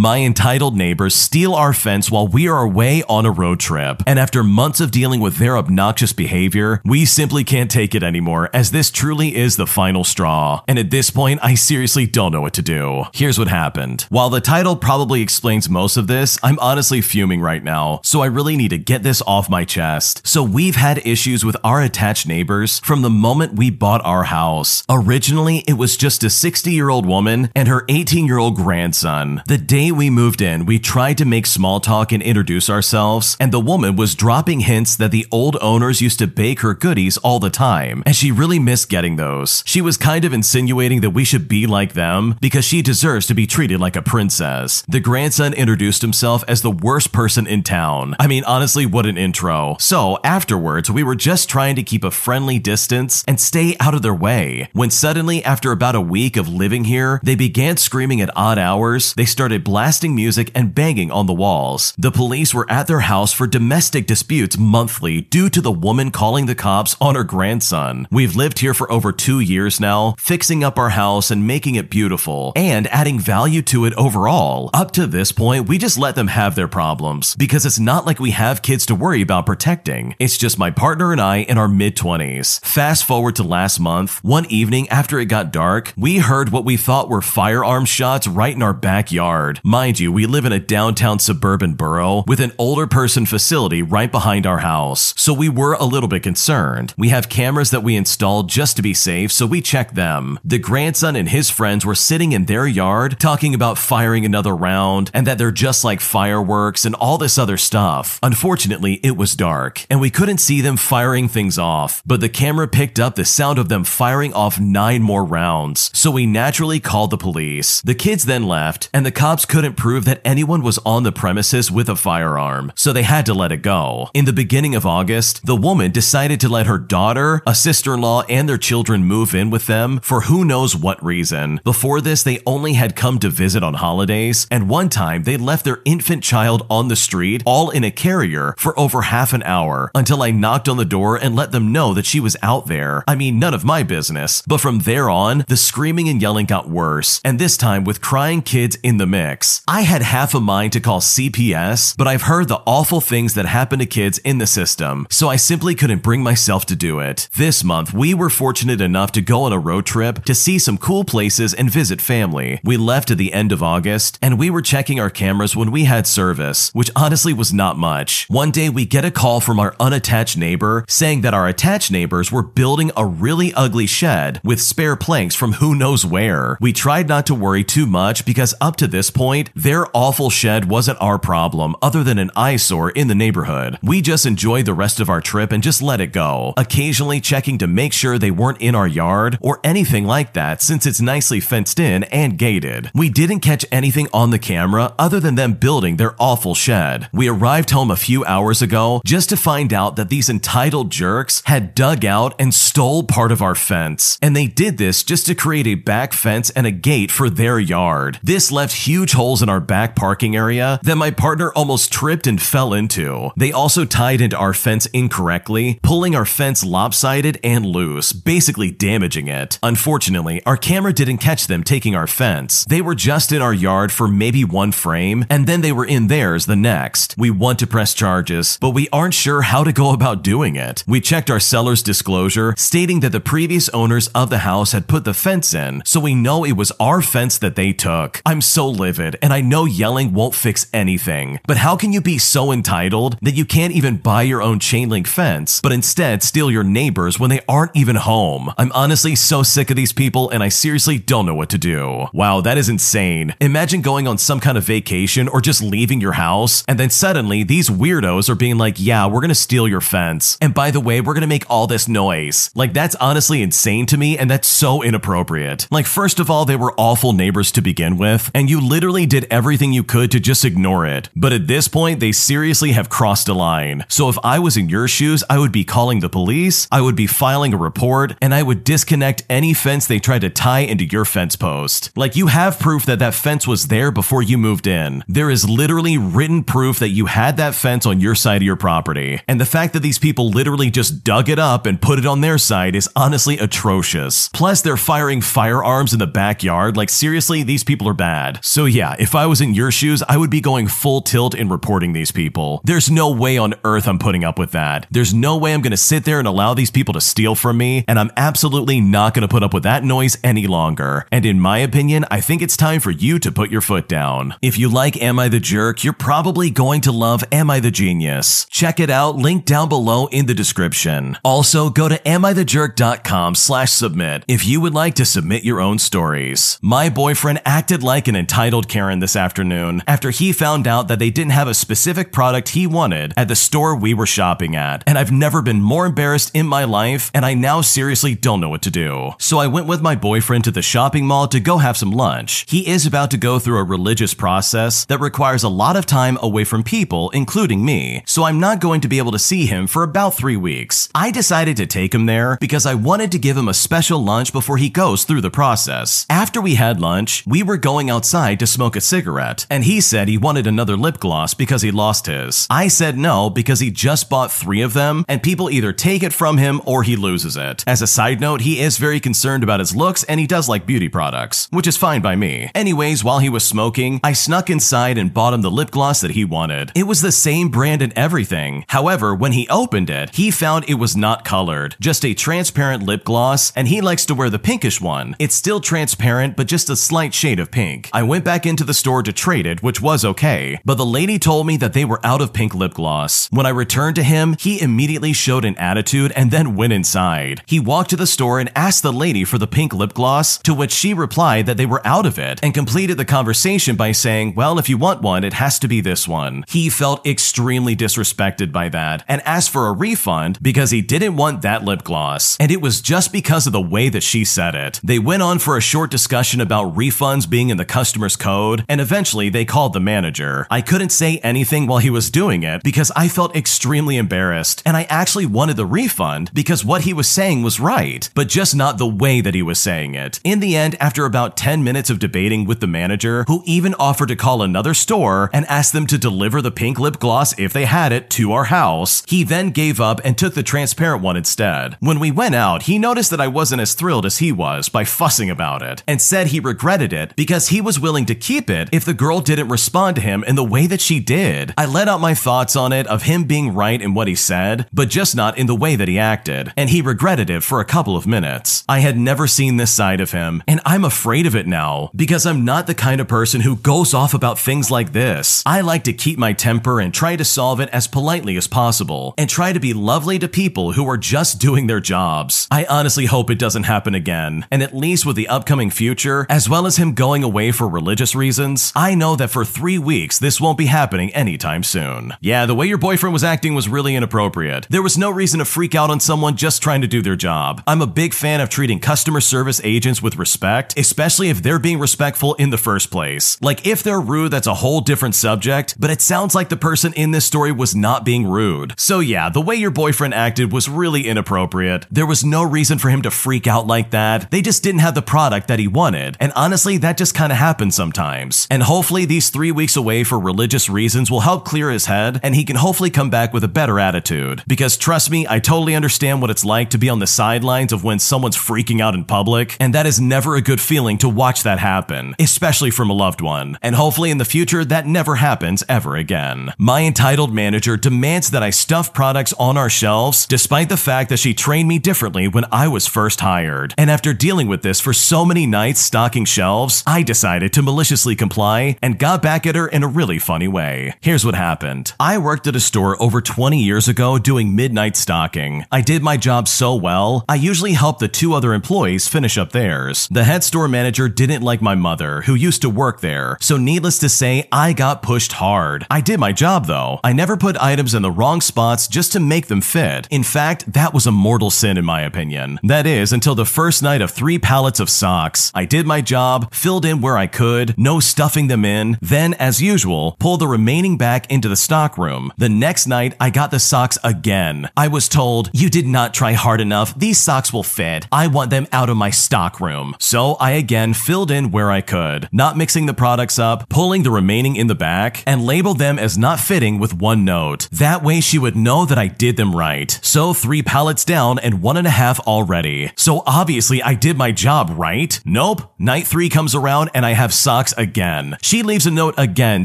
My entitled neighbors steal our fence while we are away on a road trip. And after months of dealing with their obnoxious behavior, we simply can't take it anymore, as this truly is the final straw. And at this point, I seriously don't know what to do. Here's what happened. While the title probably explains most of this, I'm honestly fuming right now, so I really need to get this off my chest. So we've had issues with our attached neighbors from the moment we bought our house. Originally, it was just a 60 year old woman and her 18 year old grandson. The day we moved in, we tried to make small talk and introduce ourselves, and the woman was dropping hints that the old owners used to bake her goodies all the time, and she really missed getting those. She was kind of insinuating that we should be like them because she deserves to be treated like a princess. The grandson introduced himself as the worst person in town. I mean, honestly, what an intro. So, afterwards, we were just trying to keep a friendly distance and stay out of their way. When suddenly, after about a week of living here, they began screaming at odd hours, they started blasting music and banging on the walls. The police were at their house for domestic disputes monthly due to the woman calling the cops on her grandson. We've lived here for over two years now, fixing up our house and making it beautiful, and adding value to it overall. Up to this point, we just let them have their problems because it's not like we have kids to worry about protecting. It's just my partner and I in our mid 20s. Fast forward to last month, one evening after it got dark, we heard what we thought were firearm shots right in our backyard. Mind you, we live in a downtown suburban borough with an older person facility right behind our house, so we were a little bit concerned. We have cameras that we installed just to be safe, so we checked them. The grandson and his friends were sitting in their yard talking about firing another round and that they're just like fireworks and all this other stuff. Unfortunately, it was dark and we couldn't see them firing things off, but the camera picked up the sound of them firing off nine more rounds, so we naturally called the police. The kids then left, and the cops couldn't prove that anyone was on the premises with a firearm, so they had to let it go. In the beginning of August, the woman decided to let her daughter, a sister in law, and their children move in with them for who knows what reason. Before this, they only had come to visit on holidays, and one time they left their infant child on the street, all in a carrier, for over half an hour until I knocked on the door and let them know that she was out there. I mean, none of my business. But from there on, the screaming and yelling got worse, and this time with crying kids in the mix. I had half a mind to call CPS, but I've heard the awful things that happen to kids in the system, so I simply couldn't bring myself to do it. This month, we were fortunate enough to go on a road trip to see some cool places and visit family. We left at the end of August, and we were checking our cameras when we had service, which honestly was not much. One day, we get a call from our unattached neighbor saying that our attached neighbors were building a really ugly shed with spare planks from who knows where. We tried not to worry too much because up to this point, their awful shed wasn't our problem other than an eyesore in the neighborhood. We just enjoyed the rest of our trip and just let it go, occasionally checking to make sure they weren't in our yard or anything like that since it's nicely fenced in and gated. We didn't catch anything on the camera other than them building their awful shed. We arrived home a few hours ago just to find out that these entitled jerks had dug out and stole part of our fence. And they did this just to create a back fence and a gate for their yard. This left huge holes in our back parking area that my partner almost tripped and fell into. They also tied into our fence incorrectly, pulling our fence lopsided and loose, basically damaging it. Unfortunately, our camera didn't catch them taking our fence. They were just in our yard for maybe one frame, and then they were in theirs the next. We want to press charges, but we aren't sure how to go about doing it. We checked our seller's disclosure, stating that the previous owners of the house had put the fence in, so we know it was our fence that they took. I'm so livid, and I know yelling won't fix anything. But how can you be so entitled that you can't even buy your own chain link fence, but instead steal your neighbors when they aren't even home? I'm honestly so sick of these people, and I seriously don't know what to do. Wow, that is insane. Imagine going on some kind of vacation or just leaving your house, and then suddenly these weirdos are being like, yeah, we're gonna steal your fence. And by the way, we're gonna make all this noise. Like, that's honestly insane to me, and that's so inappropriate. Like, first of all, they were awful neighbors to begin with, and you literally did everything you could to just ignore it. But at this point, they seriously have crossed a line. So if I was in your shoes, I would be calling the police, I would be filing a report, and I would disconnect any fence they tried to tie into your fence post. Like, you have proof that that fence was there before you moved in. There is literally written proof that you had that fence on your side of your property. And the fact that these people literally just dug it up and put it on their side is honestly atrocious. Plus, they're firing firearms in the backyard. Like, seriously, these people are bad. So, yeah, yeah, if I was in your shoes, I would be going full tilt in reporting these people. There's no way on earth I'm putting up with that. There's no way I'm going to sit there and allow these people to steal from me, and I'm absolutely not going to put up with that noise any longer. And in my opinion, I think it's time for you to put your foot down. If you like Am I the Jerk, you're probably going to love Am I the Genius. Check it out, link down below in the description. Also, go to amithejerk.com slash submit if you would like to submit your own stories. My boyfriend acted like an entitled Karen this afternoon after he found out that they didn't have a specific product he wanted at the store we were shopping at. And I've never been more embarrassed in my life, and I now seriously don't know what to do. So I went with my boyfriend to the shopping mall to go have some lunch. He is about to go through a religious process that requires a lot of time away from people, including me, so I'm not going to be able to see him for about three weeks. I decided to take him there because I wanted to give him a special lunch before he goes through the process. After we had lunch, we were going outside to smoke a cigarette, and he said he wanted another lip gloss because he lost his. I said no because he just bought three of them, and people either take it from him or he loses it. As a side note, he is very concerned about his looks and he does like beauty products, which is fine by me. Anyways, while he was smoking, I snuck inside and bought him the lip gloss that he wanted. It was the same brand and everything. However, when he opened it, he found it was not colored, just a transparent lip gloss, and he likes to wear the pinkish one. It's still transparent, but just a slight shade of pink. I went back into the store to trade it, which was okay, but the lady told me that they were out of pink lip gloss. When I returned to him, he immediately showed an attitude and then went inside. He walked to the store and asked the lady for the pink lip gloss, to which she replied that they were out of it and completed the conversation by saying, Well, if you want one, it has to be this one. He felt extremely disrespected by that and asked for a refund because he didn't want that lip gloss. And it was just because of the way that she said it. They went on for a short discussion about refunds being in the customer's code, and eventually they called the manager. I couldn't say anything while he was doing it because I felt extremely embarrassed, and I actually wanted the refund because what he was saying was right, but just not the way that he was saying it. In the end, after about 10 minutes of debating with the manager, who even offered to call another store and ask them to deliver the pink lip gloss if they had it to our house, he then gave up and took the transparent one instead. When we went out, he noticed that I wasn't as thrilled as he was by fussing about it and said he regretted it because he was willing to keep it if the girl didn't respond to him in the way that she did. I let out my thoughts on it of him being right in what he said, but just not in the way that he acted, and he regretted it for a couple of minutes. I had never seen this side of him, and I'm afraid of it now because I'm not the kind of person who goes off about things like this. I like to keep my temper and try to solve it as politely as possible, and try to be lovely to people who are just doing their jobs. I honestly hope it doesn't happen again, and at least with the upcoming future, as well as him going away for religious reasons, I know that for three weeks this won't be happening anytime soon. Yeah, the way your boyfriend was acting was really inappropriate. There was no reason to freak out on someone just trying to do their job. I'm a big fan of treating customer service agents with respect, especially if they're being respectful in the first place. Like if they're rude, that's a whole different subject, but it sounds like the person in this story was not being rude. So yeah, the way your boyfriend acted was really inappropriate. There was no reason for him to freak out like that. They just didn't have the product that he wanted. And honestly, that just kind of happens sometimes. And hopefully these three weeks away for religious reasons will help clear his head and he can hopefully come back with a better attitude. Because trust me, I totally understand what it's like to be on the sidelines of when someone's freaking out in public, and that is never a good feeling to watch that happen, especially from a loved one. And hopefully in the future, that never happens ever again. My entitled manager demands that I stuff products on our shelves, despite the fact that she trained me differently when I was first hired. And after dealing with this for so many nights stocking shelves, I decided to maliciously comply and got back at her in a really funny way. Here's what happened. I worked at a store over 20 years ago doing midnight stocking. I did my job so well, I usually helped the two other employees finish up theirs. The head store manager didn't like my mother, who used to work there, so needless to say, I got pushed hard. I did my job though. I never put items in the wrong spots just to make them fit. In fact, that was a mortal sin in my opinion. That is, until the first night of three pallets of socks. I did my job, filled in where I could, no stuffing them in, then, as usual, pull the remaining back into the stockroom. The next night, I got the socks again. I was told, You did not try hard enough. These socks will fit. I want them out of my stockroom. So I again filled in where I could, not mixing the products up, pulling the remaining in the back, and labeled them as not fitting with one note. That way she would know that I did them right. So three pallets down and one and a half already. So obviously I did my job, right? Nope. Night three comes around and I have socks again. She leaves a note again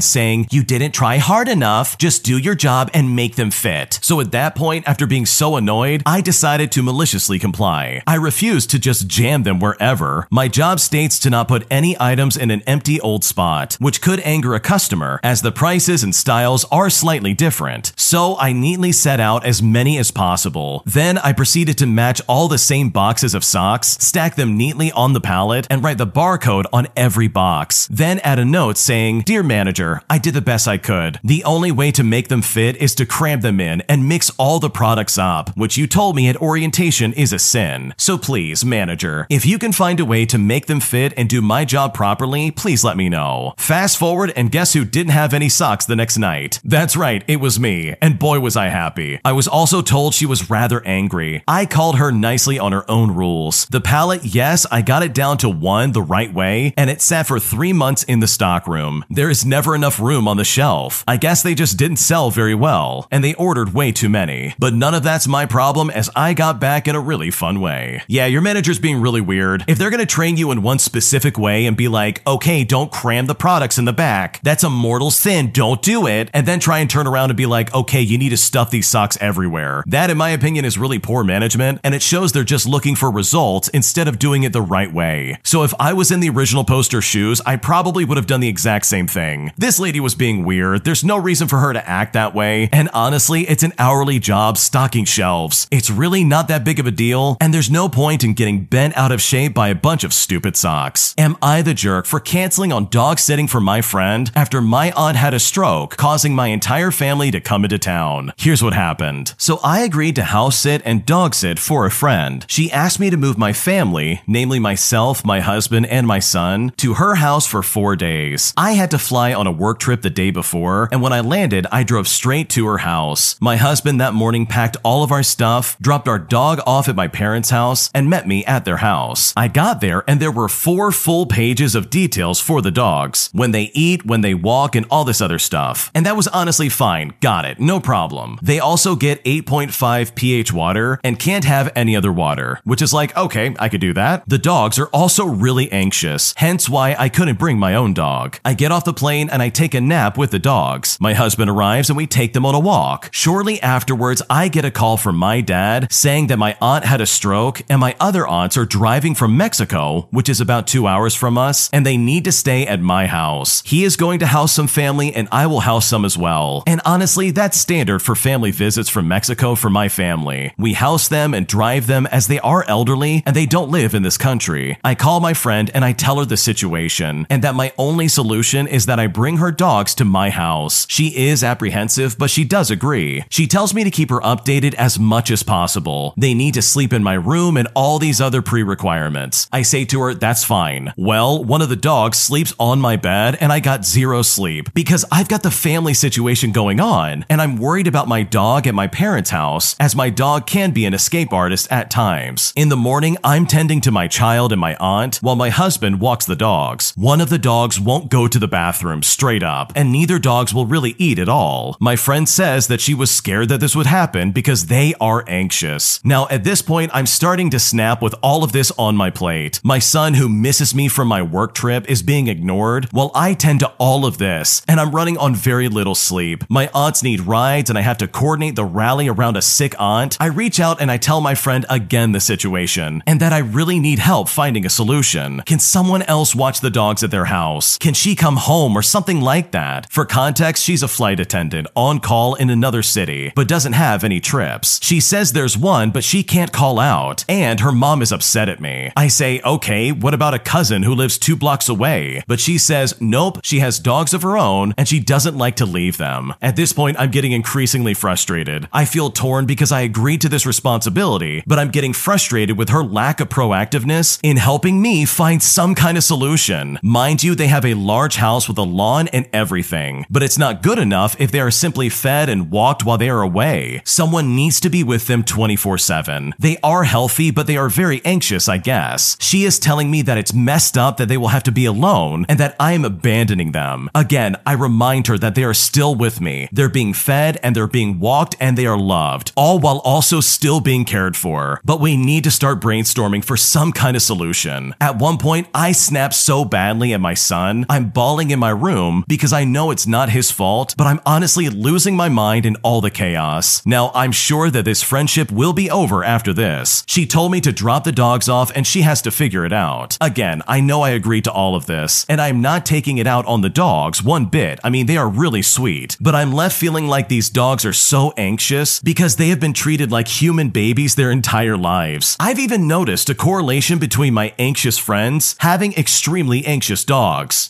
saying, You didn't try hard enough, just do your job and make them fit. So at that point, after being so annoyed, I decided to maliciously comply. I refused to just jam them wherever. My job states to not put any items in an empty old spot, which could anger a customer as the prices and styles are slightly different. So I neatly set out as many as possible. Then I proceeded to match all the same boxes of socks, stack them neatly on the pallet, and write the barcode on every box. Then add a note saying, Dear manager, I did the best I could. The only way to make them fit is to cram them in and mix all the products up, which you told me at orientation is a sin. So please, manager, if you can find a way to make them fit and do my job properly, please let me know. Fast forward, and guess who didn't have any socks the next night? That's right, it was me, and boy was I happy. I was also told she was rather angry. I called her nicely on her own rules. The pallet, yes, I got it down to one the right way, and it sat for three months in the stockroom. There is never enough room on the shelf. I guess they just didn't sell very well, and they ordered way too many. But none of that's my problem as I got back in a really fun way. Yeah, your manager's being really weird. If they're gonna train you in one specific way and be like, okay, don't cram the products in the back, that's a mortal sin, don't do it, and then try and turn around and be like, okay, you need to stuff these socks everywhere. That, in my opinion, is really poor management, and it shows they're just looking for results instead of doing it the right way. So if I was in the original poster shoes, I probably would have done the exact same thing. This lady was being weird, there's no reason for her to act that way, and honestly, it's an hourly job stocking shelves. It's really not that big of a deal, and there's no point in getting bent out of shape by a bunch of stupid socks. Am I the jerk for canceling on dog sitting for my friend after my aunt had a stroke, causing my entire family to come into town? Here's what happened. So I agreed to house sit and dog sit for a friend. She asked me to move my family, namely myself, my husband, and my son, to her house for four days. I had to fly on a work trip the day before, and when I landed, I drove straight to her house. My husband that morning packed all of our stuff, dropped our dog off at my parents' house, and met me at their house. I got there, and there were four full pages of details for the dogs when they eat, when they walk, and all this other stuff. And that was honestly fine. Got it. No problem. They also get 8.5 pH water and can't have any other water, which is like, okay, I could do that. The dogs are also really anxious, hence why I couldn't bring my own dog. I get off the plane and I take a nap with the dogs. My husband arrives and we take them on a walk. Shortly afterwards, I get a call from my dad saying that my aunt had a stroke and my other aunts are driving from Mexico, which is about two hours from us, and they need to stay at my house. He is going to house some family and I will house some as well. And honestly, that's standard for family visits from Mexico for my family. We house them and drive them as they are elderly and they don't live in this country. I call my friend and I tell her the situation and that my only solution is that I bring her dogs to my house. She is apprehensive, but she does agree. She tells me to keep her updated as much as possible. They need to sleep in my room and all these other pre requirements. I say to her, that's fine. Well, one of the dogs sleeps on my bed and I got zero sleep because I've got the family situation going on and I'm worried about my dog at my parents' house as my dog can be an escape artist at times. In the morning, I'm tending to my child and my aunt while my husband walks the dogs. One of the dogs won't go to the bathroom straight up and neither dogs will really eat at all. My friend says that she was scared that this would happen because they are anxious. Now, at this point, I'm starting to snap with all of this on my plate. My son, who misses me from my work trip, is being ignored while I tend to all of this, and I'm running on very little sleep. My aunts need rides, and I have to coordinate the rally around a sick aunt. I reach out and I tell my friend again the situation, and that I really need help finding a solution. Can someone else watch the dogs at their house? Can she come home or something like that? For context, she's a flight attendant on call in another city, but doesn't have any trips. She says there's one, but she can't call out, and her mom is upset at me. I say, okay, what about a cousin who lives two blocks away? But she says, nope, she has dogs of her own, and she doesn't like to leave them. At this point, I'm getting increasingly frustrated. I feel torn because I agreed to this responsibility, but I'm getting frustrated with her lack of proactiveness in helping me find some kind of solution. Mind you, they have a large house with a lawn and everything, but it's not good enough if they are simply fed and walked while they are away. Someone needs to be with them 24 7. They are healthy, but they are very anxious, I guess. She is telling me that it's messed up that they will have to be alone and that I am abandoning them. Again, I remind her that they are still with me. They're being fed and they're being walked and they are loved, all while also still being cared for. But we need to start brainstorming for some kind of solution. At one point, I snapped so badly at my son, I'm bawling in my room because I know it's not his fault, but I'm honestly losing my mind in all the chaos. Now, I'm sure that this friendship will be over after this. She told me to drop the dogs off and she has to figure it out. Again, I know I agreed to all of this, and I'm not taking it out on the dogs one bit. I mean, they are really sweet, but I'm left feeling like these dogs are so anxious because they have been treated like human babies their entire lives. I've even noticed a correlation between my anxious friends having extremely anxious dogs.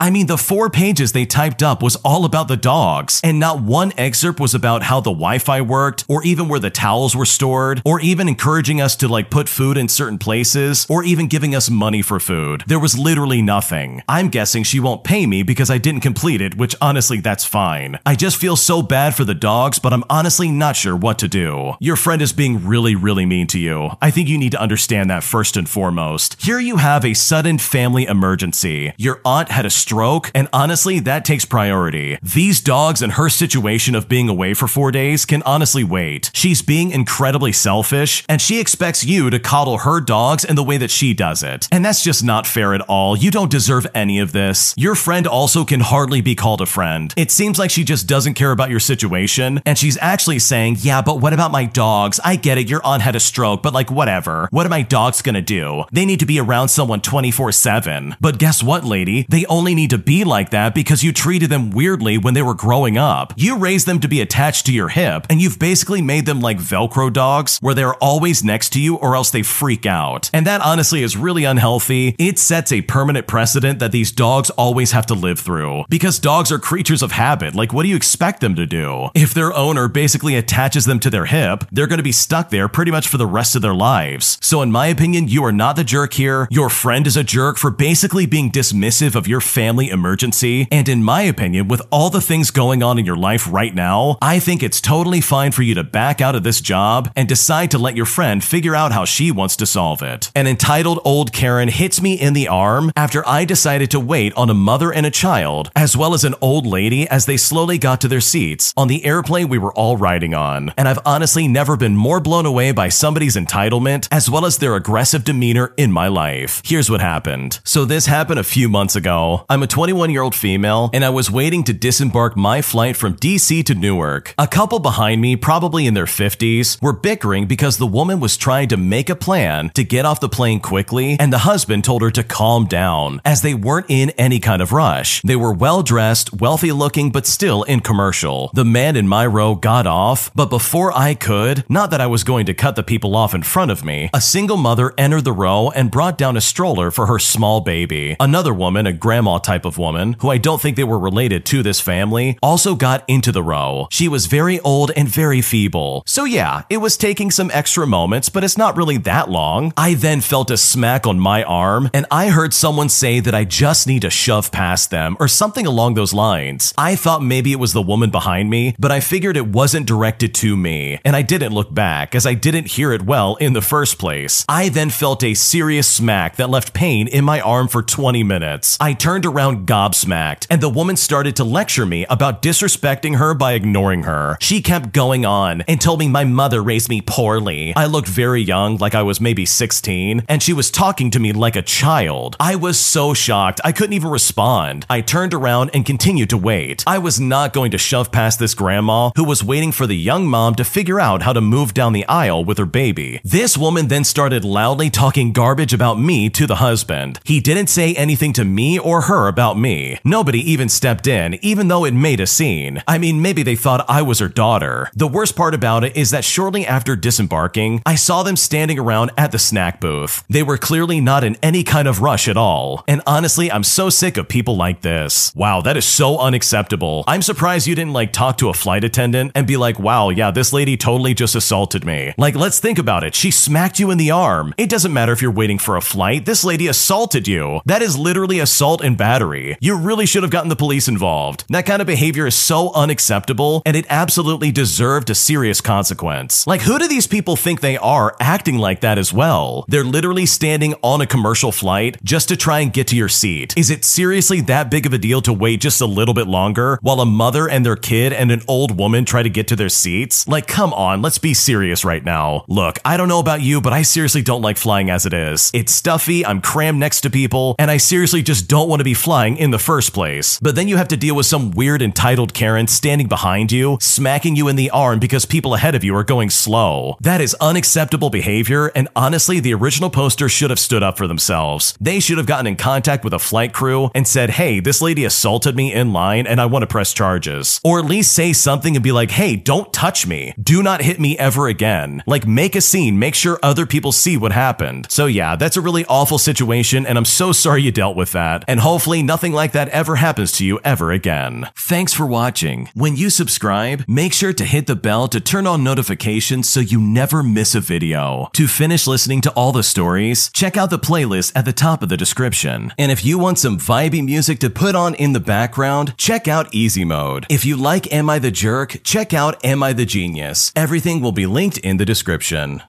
I mean, the four pages they typed up was all about the dogs, and not one excerpt was about how the Wi Fi worked, or even where the towels were stored, or even encouraging us to like put food in certain places, or even giving us money for food. There was literally nothing. I'm guessing she won't pay me because I didn't complete it, which honestly, that's fine. I just feel so bad for the dogs, but I'm honestly not sure what to do. Your friend is being really, really mean to you. I think you need to understand that first and foremost. Here you have a sudden family emergency. Your aunt had a stroke, and honestly, that takes priority. These dogs and her situation of being away for four days can honestly wait. She's being incredibly selfish, and she expects you to coddle her dogs in the way that she does it. And that's just not fair at all. You don't deserve any of this. Your friend also can hardly be called a friend. It seems like she just doesn't care about your situation, and she's actually saying, Yeah, but what about my dogs? I get it, your aunt had a stroke, but like, whatever. What are my dogs gonna do? They need to be around someone 24 7. But guess what, lady? They only need to be like that because you treated them weirdly when they were growing up. You raised them to be attached to your hip, and you've basically made them like Velcro dogs, where they're always next to you or else they freak out. And that honestly is really unhealthy. It sets a permanent precedent that these dogs always have to live through. Because dogs are creatures of habit, like what do you expect them to do? If their owner basically attaches them to their hip, they're going to be stuck there pretty much for the rest of their lives. So, in my opinion, you are not the jerk here. Your friend is a jerk for basically being dismissive of your family emergency. And in my opinion, with all the things going on in your life right now, I think it's totally fine for you to back out of this job and decide to let your friend figure out how she wants to solve it. An entitled old Karen hits me in the arm after I decided to wait on a mother and a child, as well as an old lady as they slowly got to their seats on the airplane we were all riding on. And I've honestly never been more blown away by somebody's entitlement as well as their aggressive demeanor in my life. Here's what happened. So this happened a few months ago. I'm a 21 year old female and I was waiting to disembark my flight from DC to Newark. A couple behind me, probably in their 50s, were bickering because the woman was trying to make a plan to get off the plane quickly and the husband told her to calm down as they weren't in any kind of rush. They were well dressed, wealthy looking, but still in commercial. The man in my row got off, but before I could, not that I was going to cut the people off in front of me, a single mother entered the row and brought down a stroller for her small baby. Another woman, a grandma type of woman, who I don't think they were related to this family, also got into the row. She was very old and very feeble. So yeah, it was taking some extra moments, but it's not really that long. I then felt a smack on my arm, and I heard someone say that I just need to shove past them or something along those lines. I thought maybe it was the woman behind me, but I figured it wasn't directed to me, and I didn't look back as I didn't hear it well in the first place. I then felt a serious smack that left pain in my arm for 20 minutes. I turned around gobsmacked, and the woman started to lecture me about disrespecting her by ignoring her. She kept going on and told me my mother raised me poorly. I looked very young, like I was maybe 16, and she was talking to me like a child. I was so shocked, I couldn't even respond. I turned around and continued to wait. I was not going to shove past this grandma who was waiting for the young mom to figure out how to move down the aisle with her baby. This woman then started loudly talking garbage about me to the husband. He didn't say anything to me or her about me. Nobody even stepped in, even though it made a scene. I mean, maybe they thought I was her daughter. The worst part about it is that shortly after disembarking, I saw them standing around at the snack booth. They were clearly not in any kind of rush at all. And honestly, I'm so sick of people like this. Wow, that is so unacceptable. I'm surprised you didn't like talk to a flight attendant and be like, wow, yeah, this lady totally just assaulted me. Like, let's think about it. She smacked you in the arm. It doesn't matter if you're waiting for a flight. This lady assaulted you. That is literally assault and battery. You really should have gotten the police involved. That kind of behavior is so unacceptable and it absolutely deserved a serious consequence. Like, who do these people think they are acting like that as well? They're literally standing on a commercial flight just to try and get to your seat. Is it seriously that big of a deal to wait just a little bit longer while a mother and their kid and an old woman try to get to their seats? Like, come on, let's be serious right now. Look, I don't know about you, but I seriously don't like flying as it is. It's stuffy, I'm crammed next to people, and I seriously just just don't want to be flying in the first place. But then you have to deal with some weird entitled Karen standing behind you, smacking you in the arm because people ahead of you are going slow. That is unacceptable behavior, and honestly, the original poster should have stood up for themselves. They should have gotten in contact with a flight crew and said, hey, this lady assaulted me in line and I want to press charges. Or at least say something and be like, hey, don't touch me. Do not hit me ever again. Like, make a scene, make sure other people see what happened. So, yeah, that's a really awful situation, and I'm so sorry you dealt with that. And hopefully, nothing like that ever happens to you ever again. Thanks for watching. When you subscribe, make sure to hit the bell to turn on notifications so you never miss a video. To finish listening to all the stories, check out the playlist at the top of the description. And if you want some vibey music to put on in the background, check out Easy Mode. If you like Am I the Jerk, check out Am I the Genius. Everything will be linked in the description.